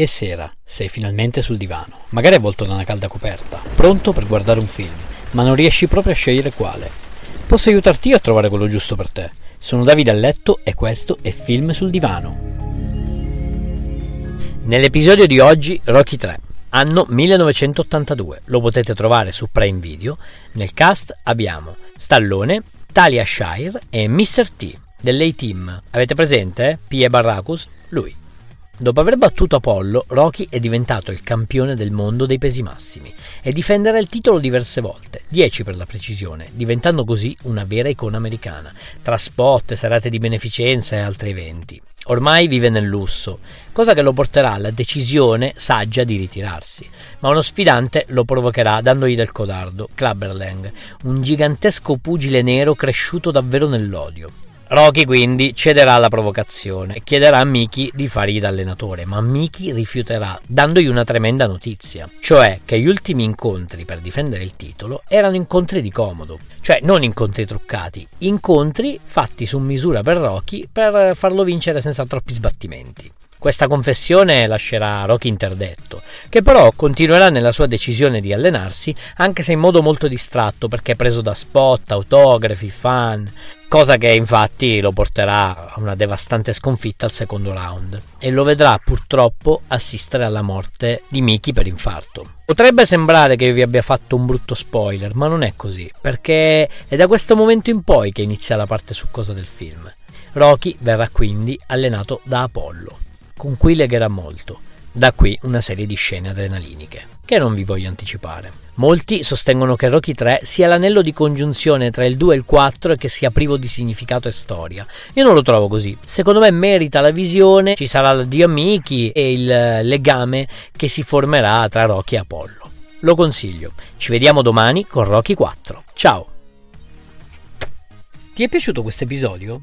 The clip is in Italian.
E sera, sei finalmente sul divano, magari avvolto da una calda coperta, pronto per guardare un film, ma non riesci proprio a scegliere quale. Posso aiutarti io a trovare quello giusto per te. Sono Davide a letto e questo è Film sul divano. Nell'episodio di oggi Rocky 3, anno 1982. Lo potete trovare su Prime Video. Nel cast abbiamo Stallone, Talia Shire e Mr. T dell'A-Team. Avete presente? P. e Barracus? Lui. Dopo aver battuto Apollo, Rocky è diventato il campione del mondo dei pesi massimi e difenderà il titolo diverse volte, 10 per la precisione, diventando così una vera icona americana, tra spot, serate di beneficenza e altri eventi. Ormai vive nel lusso, cosa che lo porterà alla decisione saggia di ritirarsi, ma uno sfidante lo provocherà dandogli del codardo, Clubberlang, un gigantesco pugile nero cresciuto davvero nell'odio. Rocky quindi cederà alla provocazione e chiederà a Miki di fargli da allenatore, ma Miki rifiuterà, dandogli una tremenda notizia, cioè che gli ultimi incontri per difendere il titolo erano incontri di comodo, cioè non incontri truccati, incontri fatti su misura per Rocky per farlo vincere senza troppi sbattimenti. Questa confessione lascerà Rocky interdetto, che però continuerà nella sua decisione di allenarsi, anche se in modo molto distratto perché è preso da spot, autografi, fan, cosa che infatti lo porterà a una devastante sconfitta al secondo round e lo vedrà purtroppo assistere alla morte di Mickey per infarto. Potrebbe sembrare che io vi abbia fatto un brutto spoiler, ma non è così, perché è da questo momento in poi che inizia la parte succosa del film. Rocky verrà quindi allenato da Apollo con cui legherà molto. Da qui una serie di scene adrenaliniche, che non vi voglio anticipare. Molti sostengono che Rocky 3 sia l'anello di congiunzione tra il 2 e il 4 e che sia privo di significato e storia. Io non lo trovo così. Secondo me merita la visione, ci sarà l'addio amici e il legame che si formerà tra Rocky e Apollo. Lo consiglio. Ci vediamo domani con Rocky 4. Ciao! Ti è piaciuto questo episodio?